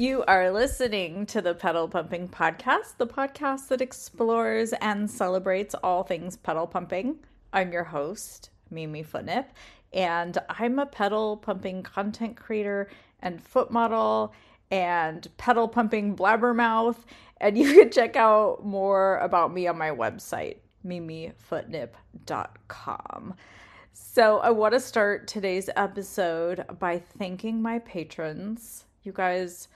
You are listening to the Pedal Pumping Podcast, the podcast that explores and celebrates all things pedal pumping. I'm your host, Mimi Footnip, and I'm a pedal pumping content creator and foot model and pedal pumping blabbermouth. And you can check out more about me on my website, mimifootnip.com. So, I want to start today's episode by thanking my patrons. You guys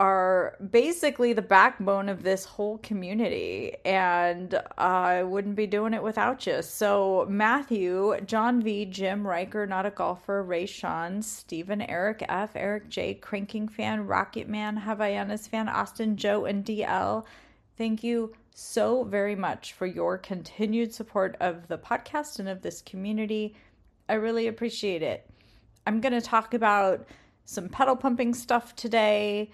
are basically the backbone of this whole community, and I wouldn't be doing it without you. So, Matthew, John V, Jim Riker, not a golfer, Ray Sean, Stephen, Eric F, Eric J, Cranking Fan, Rocket Man, Havaianas Fan, Austin, Joe, and DL. Thank you so very much for your continued support of the podcast and of this community. I really appreciate it. I'm going to talk about some pedal pumping stuff today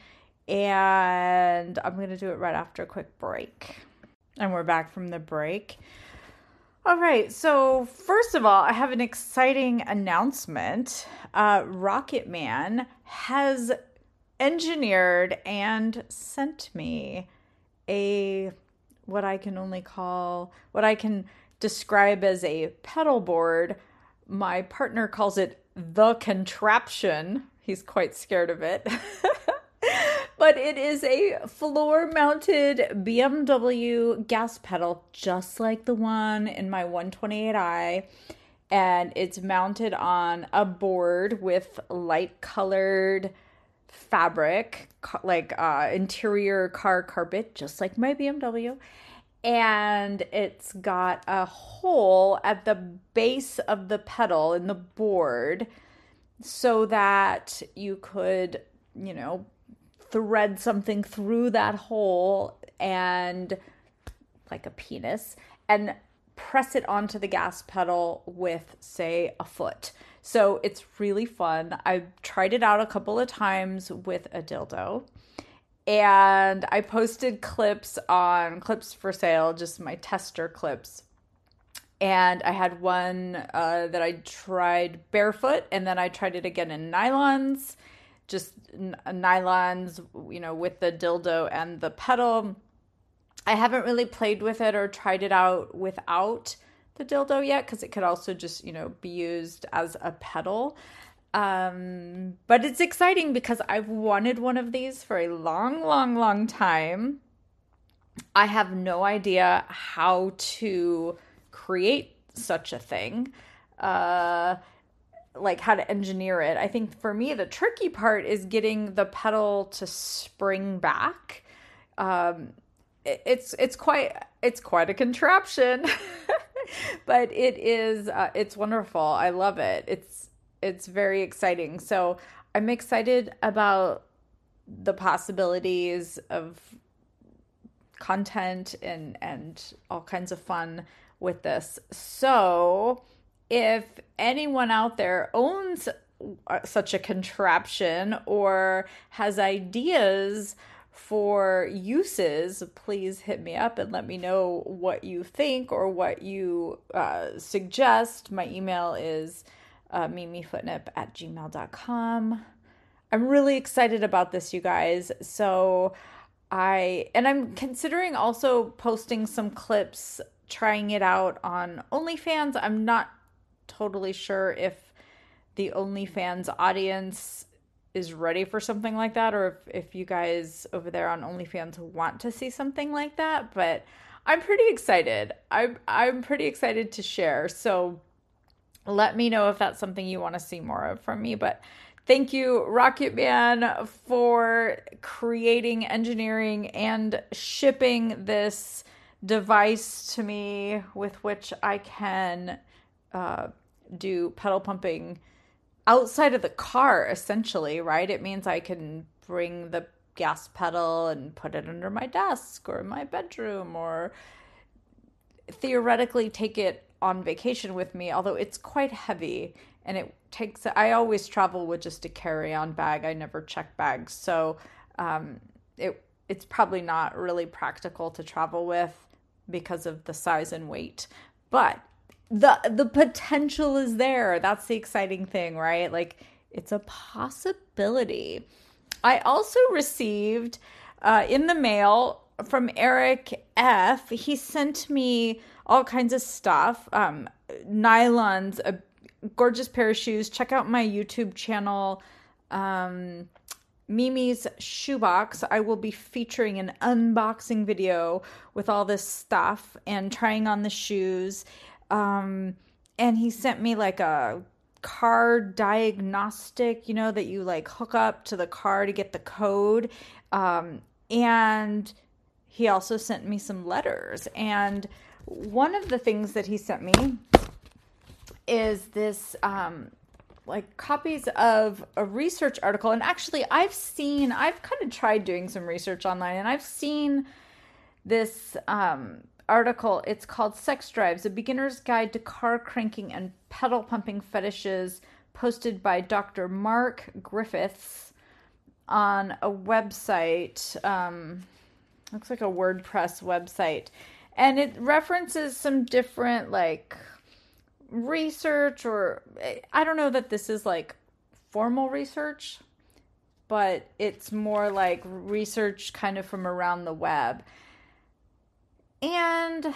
and I'm going to do it right after a quick break. And we're back from the break. All right, so first of all, I have an exciting announcement. Uh, Rocket Man has engineered and sent me a what I can only call what I can describe as a pedal board. My partner calls it the contraption. He's quite scared of it. but it is a floor mounted BMW gas pedal, just like the one in my 128i. And it's mounted on a board with light colored fabric, like uh, interior car carpet, just like my BMW. And it's got a hole at the base of the pedal in the board so that you could, you know, thread something through that hole and like a penis and press it onto the gas pedal with say a foot. So it's really fun. I've tried it out a couple of times with a dildo. And I posted clips on Clips4Sale, just my tester clips. And I had one uh, that I tried barefoot, and then I tried it again in nylons just n- nylons, you know, with the dildo and the pedal. I haven't really played with it or tried it out without the dildo yet because it could also just, you know, be used as a pedal. Um, but it's exciting because I've wanted one of these for a long, long, long time. I have no idea how to create such a thing. Uh, like how to engineer it. I think for me the tricky part is getting the pedal to spring back. Um, it, it's it's quite it's quite a contraption, but it is uh, it's wonderful. I love it. It's it's very exciting. So I'm excited about the possibilities of content and and all kinds of fun with this. So if anyone out there owns uh, such a contraption or has ideas for uses, please hit me up and let me know what you think or what you uh, suggest. My email is uh, mimifootnip at gmail.com. I'm really excited about this, you guys. So I, and I'm considering also posting some clips trying it out on OnlyFans. I'm not totally sure if the OnlyFans audience is ready for something like that or if, if you guys over there on OnlyFans want to see something like that. But I'm pretty excited. I'm I'm pretty excited to share. So let me know if that's something you want to see more of from me. But thank you, Rocket Man, for creating, engineering, and shipping this device to me with which I can uh, do pedal pumping outside of the car, essentially, right? It means I can bring the gas pedal and put it under my desk or in my bedroom or theoretically take it on vacation with me, although it's quite heavy and it takes, I always travel with just a carry on bag. I never check bags. So um, it, it's probably not really practical to travel with because of the size and weight. But the the potential is there. That's the exciting thing, right? Like it's a possibility. I also received uh, in the mail from Eric F. He sent me all kinds of stuff, um, nylons, a gorgeous pair of shoes. Check out my YouTube channel. Um, Mimi's shoebox. I will be featuring an unboxing video with all this stuff and trying on the shoes. Um, and he sent me like a car diagnostic, you know, that you like hook up to the car to get the code. Um, and he also sent me some letters. And one of the things that he sent me is this um, like copies of a research article. And actually, I've seen, I've kind of tried doing some research online, and I've seen this um, article. It's called Sex Drives A Beginner's Guide to Car Cranking and Pedal Pumping Fetishes, posted by Dr. Mark Griffiths on a website. Um, looks like a WordPress website. And it references some different, like, research or I don't know that this is like formal research, but it's more like research kind of from around the web. And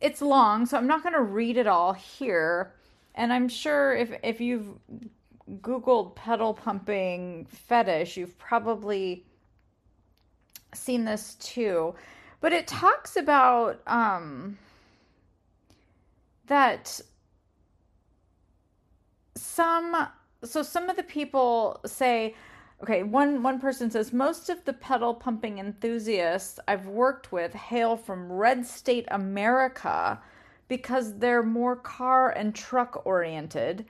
it's long, so I'm not going to read it all here. And I'm sure if if you've googled pedal pumping fetish, you've probably seen this too. But it talks about um that some so some of the people say okay one one person says most of the pedal pumping enthusiasts i've worked with hail from red state america because they're more car and truck oriented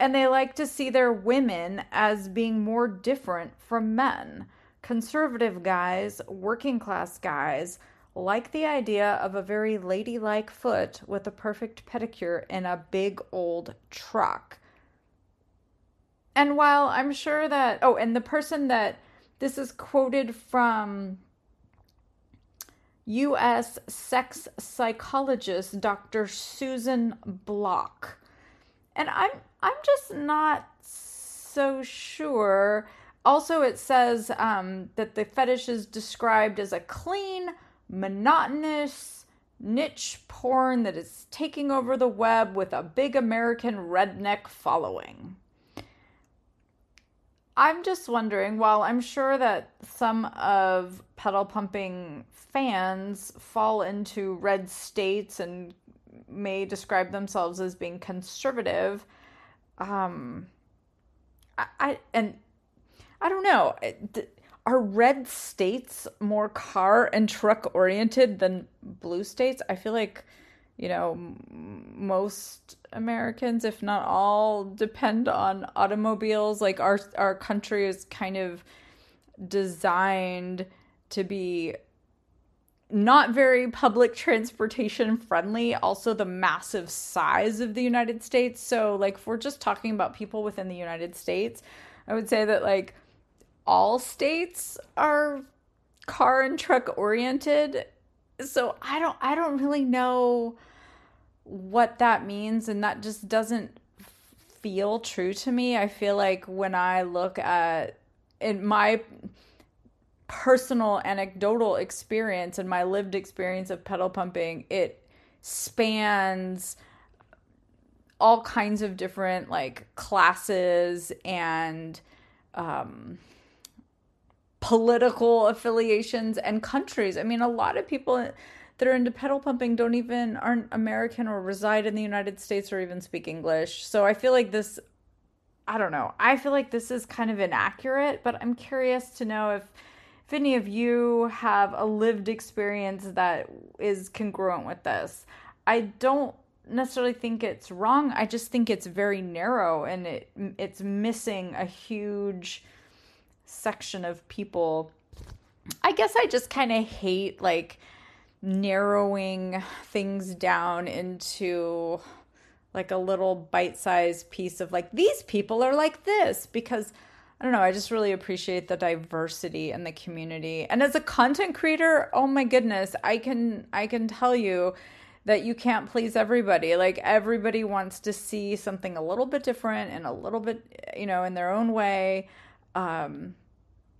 and they like to see their women as being more different from men. Conservative guys working class guys like the idea of a very ladylike foot with a perfect pedicure in a big old truck and while I'm sure that, oh, and the person that this is quoted from U.S. sex psychologist Dr. Susan Block, and I'm I'm just not so sure. Also, it says um, that the fetish is described as a clean, monotonous niche porn that is taking over the web with a big American redneck following. I'm just wondering, while I'm sure that some of pedal pumping fans fall into red states and may describe themselves as being conservative, um, I, I and I don't know. Are red states more car and truck oriented than blue states? I feel like, you know, most Americans, if not all, depend on automobiles. Like our our country is kind of designed to be not very public transportation friendly. Also, the massive size of the United States. So, like, if we're just talking about people within the United States, I would say that like all states are car and truck oriented. So I don't I don't really know what that means and that just doesn't feel true to me. I feel like when I look at in my personal anecdotal experience and my lived experience of pedal pumping, it spans all kinds of different like classes and um, political affiliations and countries. I mean, a lot of people that are into pedal pumping don't even aren't American or reside in the United States or even speak English. So I feel like this I don't know. I feel like this is kind of inaccurate, but I'm curious to know if if any of you have a lived experience that is congruent with this. I don't necessarily think it's wrong. I just think it's very narrow and it it's missing a huge section of people. I guess I just kind of hate like narrowing things down into like a little bite-sized piece of like these people are like this because I don't know, I just really appreciate the diversity in the community. And as a content creator, oh my goodness, I can I can tell you that you can't please everybody. Like everybody wants to see something a little bit different and a little bit, you know, in their own way. Um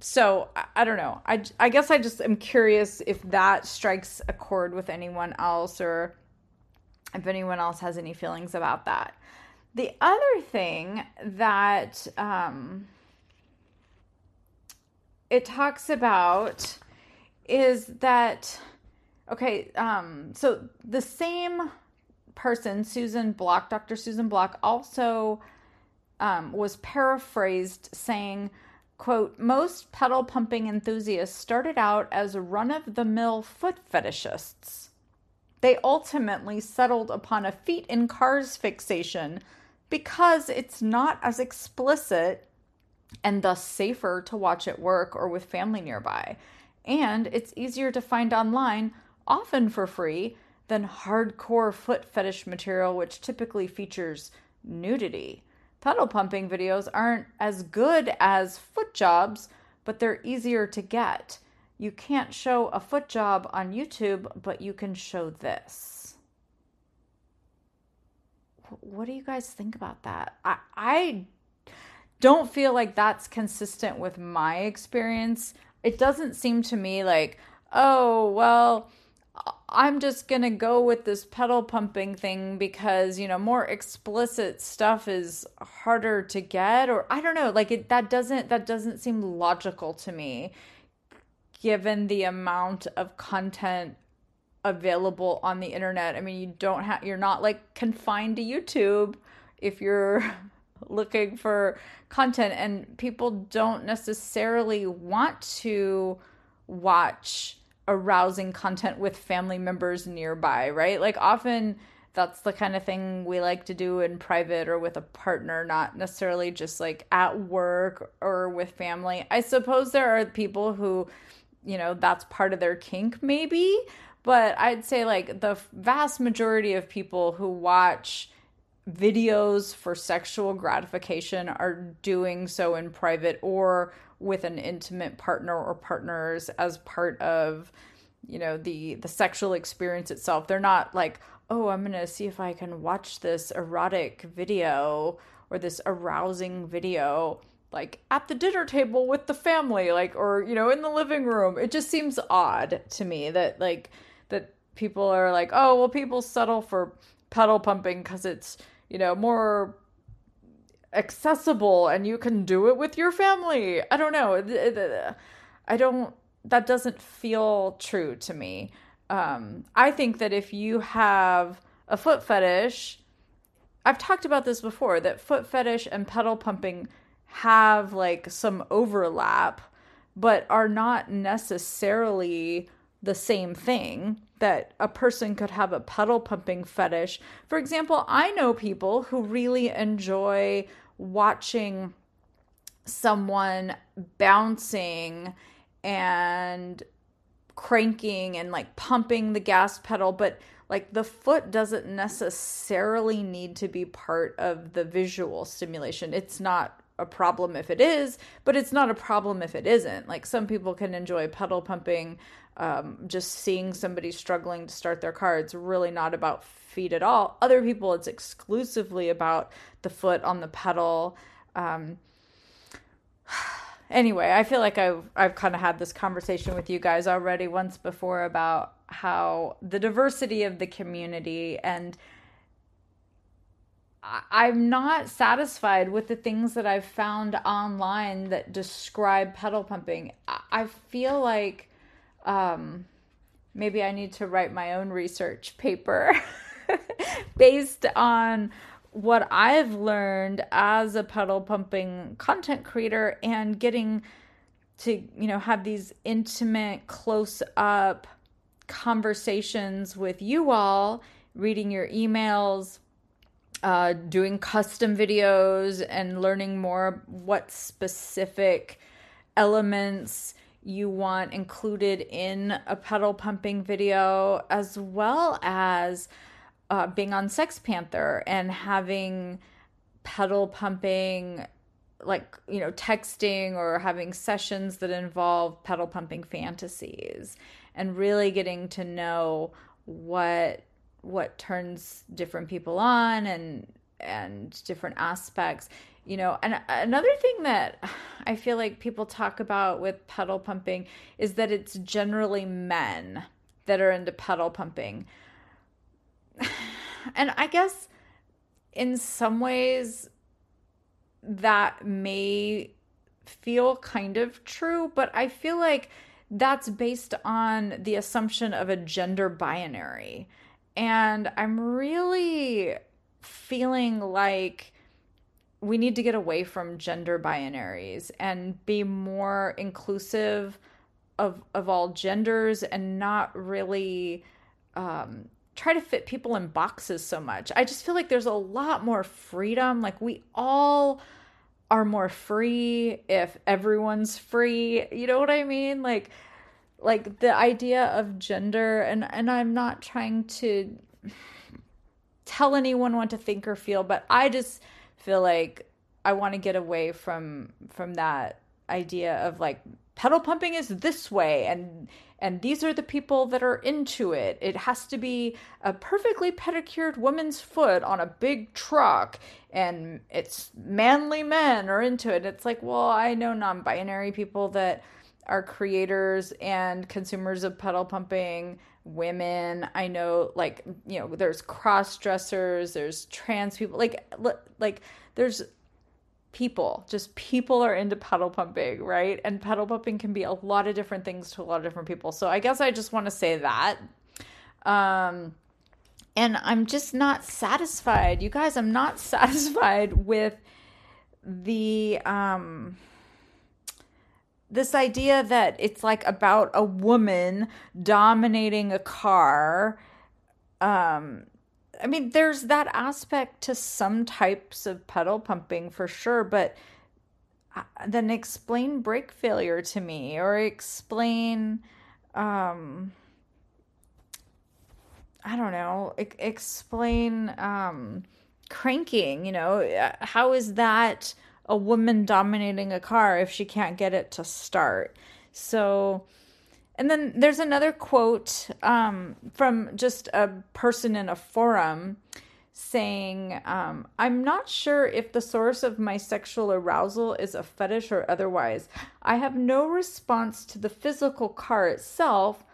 so I, I, don't know. I, I guess I just am curious if that strikes a chord with anyone else or if anyone else has any feelings about that. The other thing that um, it talks about is that okay um, so the same person susan block dr susan block also um, was paraphrased saying quote most pedal pumping enthusiasts started out as run-of-the-mill foot fetishists they ultimately settled upon a feet in cars fixation because it's not as explicit and thus safer to watch at work or with family nearby. And it's easier to find online, often for free, than hardcore foot fetish material, which typically features nudity. Pedal pumping videos aren't as good as foot jobs, but they're easier to get. You can't show a foot job on YouTube, but you can show this. What do you guys think about that? I, I don't feel like that's consistent with my experience. It doesn't seem to me like, oh, well, I'm just going to go with this pedal pumping thing because, you know, more explicit stuff is harder to get or I don't know, like it that doesn't that doesn't seem logical to me given the amount of content available on the internet. I mean, you don't have you're not like confined to YouTube if you're looking for content and people don't necessarily want to watch arousing content with family members nearby, right? Like often that's the kind of thing we like to do in private or with a partner, not necessarily just like at work or with family. I suppose there are people who, you know, that's part of their kink maybe, but I'd say like the vast majority of people who watch videos for sexual gratification are doing so in private or with an intimate partner or partners as part of you know the the sexual experience itself. They're not like oh i'm going to see if i can watch this erotic video or this arousing video like at the dinner table with the family like or you know in the living room. It just seems odd to me that like that people are like oh well people settle for pedal pumping cuz it's you know, more accessible and you can do it with your family. I don't know. I don't, that doesn't feel true to me. Um, I think that if you have a foot fetish, I've talked about this before that foot fetish and pedal pumping have like some overlap, but are not necessarily the same thing that a person could have a pedal pumping fetish. For example, I know people who really enjoy watching someone bouncing and cranking and like pumping the gas pedal, but like the foot doesn't necessarily need to be part of the visual stimulation. It's not a problem if it is, but it's not a problem if it isn't. Like some people can enjoy pedal pumping, um, just seeing somebody struggling to start their car. It's really not about feet at all. Other people, it's exclusively about the foot on the pedal. Um, anyway, I feel like I've I've kind of had this conversation with you guys already once before about how the diversity of the community and I'm not satisfied with the things that I've found online that describe pedal pumping. I feel like um, maybe I need to write my own research paper based on what I've learned as a pedal pumping content creator and getting to, you know, have these intimate, close up conversations with you all, reading your emails uh, doing custom videos and learning more what specific elements you want included in a pedal pumping video, as well as uh, being on SextPanther and having pedal pumping, like, you know, texting or having sessions that involve pedal pumping fantasies and really getting to know what what turns different people on and and different aspects you know? And another thing that i feel like people talk about with pedal pumping is that it's generally men that are into pedal pumping. And i guess in some ways that may feel kind of true but i feel like that's based on the assumption of a gender binary and i'm really feeling like we need to get away from gender binaries and be more inclusive of of all genders and not really um, try to fit people in boxes so much. I just feel like there's a lot more freedom. Like we all are more free if everyone's free. You know what I mean? Like like the idea of gender and and I'm not trying to tell anyone what to think or feel, but I just feel like I want to get away from from that idea of like pedal pumping is this way and and these are the people that are into it. It has to be a perfectly pedicured woman's foot on a big truck and it's manly men are into it. It's like, well, I know non-binary people that are creators and consumers of pedal pumping women. I know like you know there's cross dressers there's trans people like like there's people just people are into pedal pumping right? And pedal pumping can be a lot of different things to a lot of different people. So i guess i just want to say that. Um and i'm just not satisfied you guys i'm not satisfied with the um this idea that it's like about a woman dominating a car um i mean there's that aspect to some types of pedal pumping for sure but uh, then explain brake failure to me or explain um i don't know explain um cranking you know uh, how is that a woman dominating a car if she can't get it to start. So, and then there's another quote um, from just a person in a forum saying, um, I'm not sure if the source of my sexual arousal is a fetish or otherwise. I have no response to the physical car itself,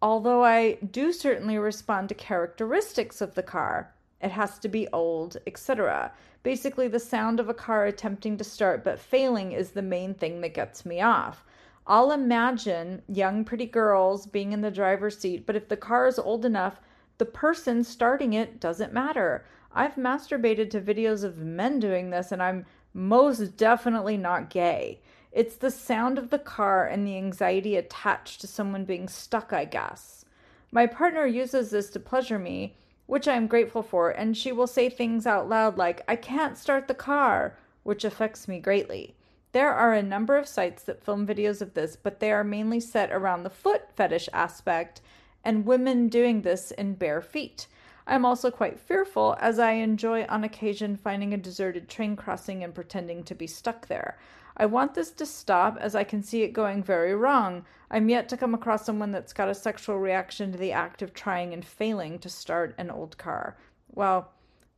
although I do certainly respond to characteristics of the car. It has to be old, etc. Basically, the sound of a car attempting to start but failing is the main thing that gets me off. I'll imagine young, pretty girls being in the driver's seat, but if the car is old enough, the person starting it doesn't matter. I've masturbated to videos of men doing this, and I'm most definitely not gay. It's the sound of the car and the anxiety attached to someone being stuck, I guess. My partner uses this to pleasure me, which I am grateful for, and she will say things out loud like, I can't start the car, which affects me greatly. There are a number of sites that film videos of this, but they are mainly set around the foot fetish aspect and women doing this in bare feet. I am also quite fearful, as I enjoy on occasion finding a deserted train crossing and pretending to be stuck there. I want this to stop as I can see it going very wrong. I'm yet to come across someone that's got a sexual reaction to the act of trying and failing to start an old car. Well,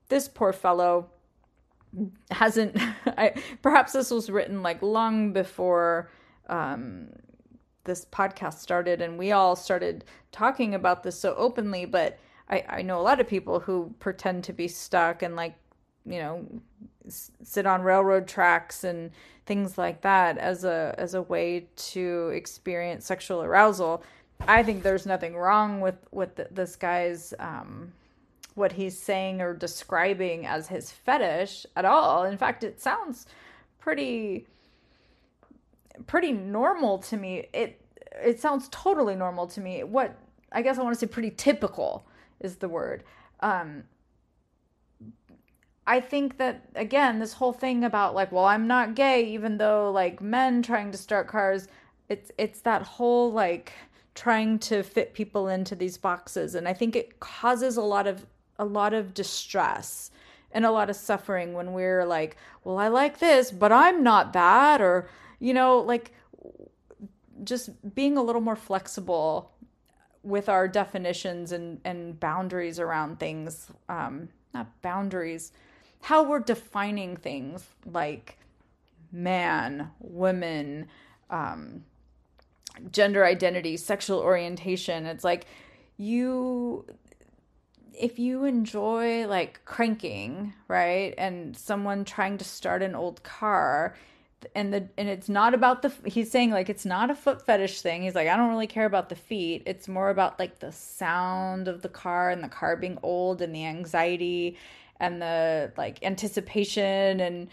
this poor fellow hasn't. I, perhaps this was written like long before um, this podcast started, and we all started talking about this so openly. But I, I know a lot of people who pretend to be stuck and like, you know, sit on railroad tracks and things like that as a as a way to experience sexual arousal i think there's nothing wrong with with this guy's um what he's saying or describing as his fetish at all. In fact it sounds pretty pretty normal to me. It it sounds totally normal to me. What i guess i want to say pretty typical is the word. Um I think that again, this whole thing about like, well, I'm not gay, even though like men trying to start cars, it's it's that whole like trying to fit people into these boxes, and I think it causes a lot of a lot of distress and a lot of suffering when we're like, well, I like this, but I'm not that, or you know, like just being a little more flexible with our definitions and and boundaries around things. Um, not boundaries how we're defining things like man, women, um, gender identity, sexual orientation. It's like you if you enjoy like cranking, right? And someone trying to start an old car and the and it's not about the he's saying like it's not a foot fetish thing. He's like I don't really care about the feet. It's more about like the sound of the car and the car being old and the anxiety and the like anticipation and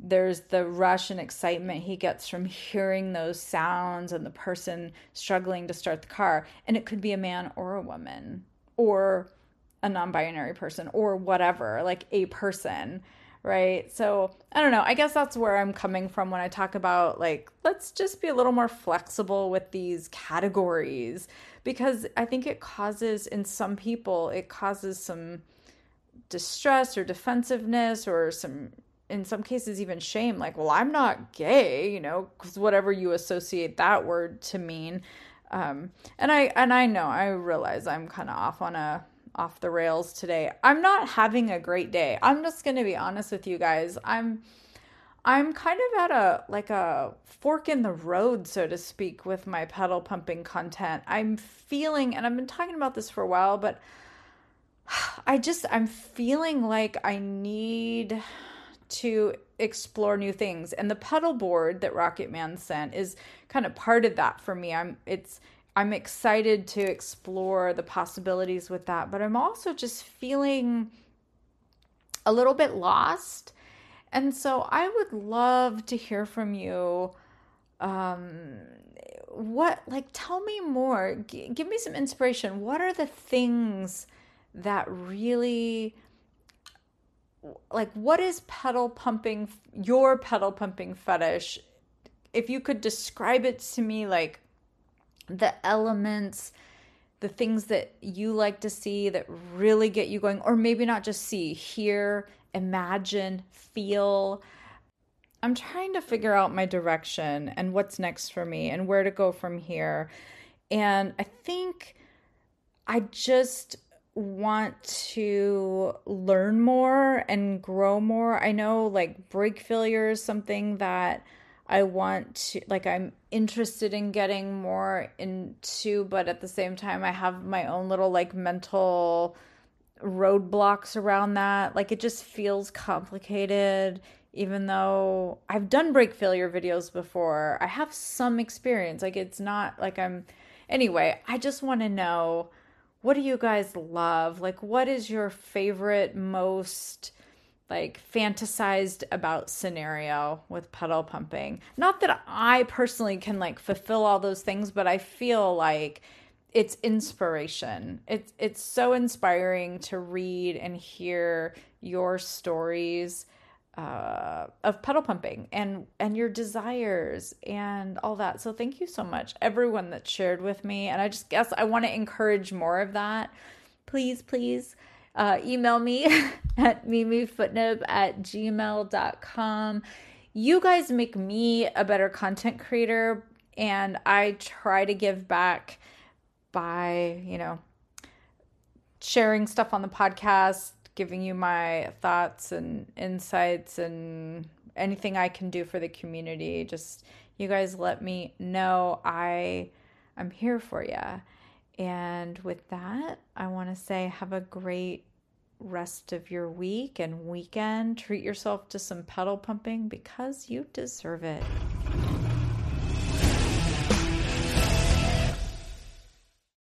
there's the rush and excitement he gets from hearing those sounds and the person struggling to start the car. And it could be a man or a woman or a non-binary person or whatever like a person right? So i don't know. I guess that's where i'm coming from when i talk about like let's just be a little more flexible with these categories because i think it causes in some people it causes some distress or defensiveness or some in some cases even shame like well i'm not gay you know because whatever you associate that word to mean. Um, and i and i know i realize i'm kind of off on a off the rails today. I'm not having a great day. I'm just gonna be honest with you guys. I'm i'm kind of at a like a fork in the road so to speak with my pedal pumping content. I'm feeling and i've been talking about this for a while but i just i'm feeling like i need to explore new things. And the pedal board that rocket man sent is kind of part of that for me. I'm it's i'm excited to explore the possibilities with that but i'm also just feeling a little bit lost. And so i would love to hear from you um what like tell me more. G- give me some inspiration. What are the things that really like what is pedal pumping your pedal pumping fetish? If you could describe it to me like the elements the things that you like to see that really get you going or maybe not just see hear imagine feel. I'm trying to figure out my direction and what's next for me and where to go from here. And i think i just want to learn more and grow more. I know like brake failure is something that I want to like I'm interested in getting more into, but at the same time I have my own little like mental roadblocks around that. Like it just feels complicated even though I've done brake failure videos before. I have some experience. Like it's not like I'm anyway, I just want to know what do you guys love? Like, what is your favorite, most like fantasized about scenario with pedal pumping? Not that I personally can like fulfill all those things, but I feel like it's inspiration. It's it's so inspiring to read and hear your stories uh, of pedal pumping and and your desires and all that. So thank you so much, everyone that shared with me. And I just guess I want to encourage more of that. Please, please uh, email me at mimifootnip at gmail.com. You guys make me a better content creator, and I try to give back by, you know, sharing stuff on the podcast, giving you my thoughts and insights and anything I can do for the community. Just you guys let me know I I'm here for you. And with that, I want to say have a great rest of your week and weekend. Treat yourself to some pedal pumping because you deserve it.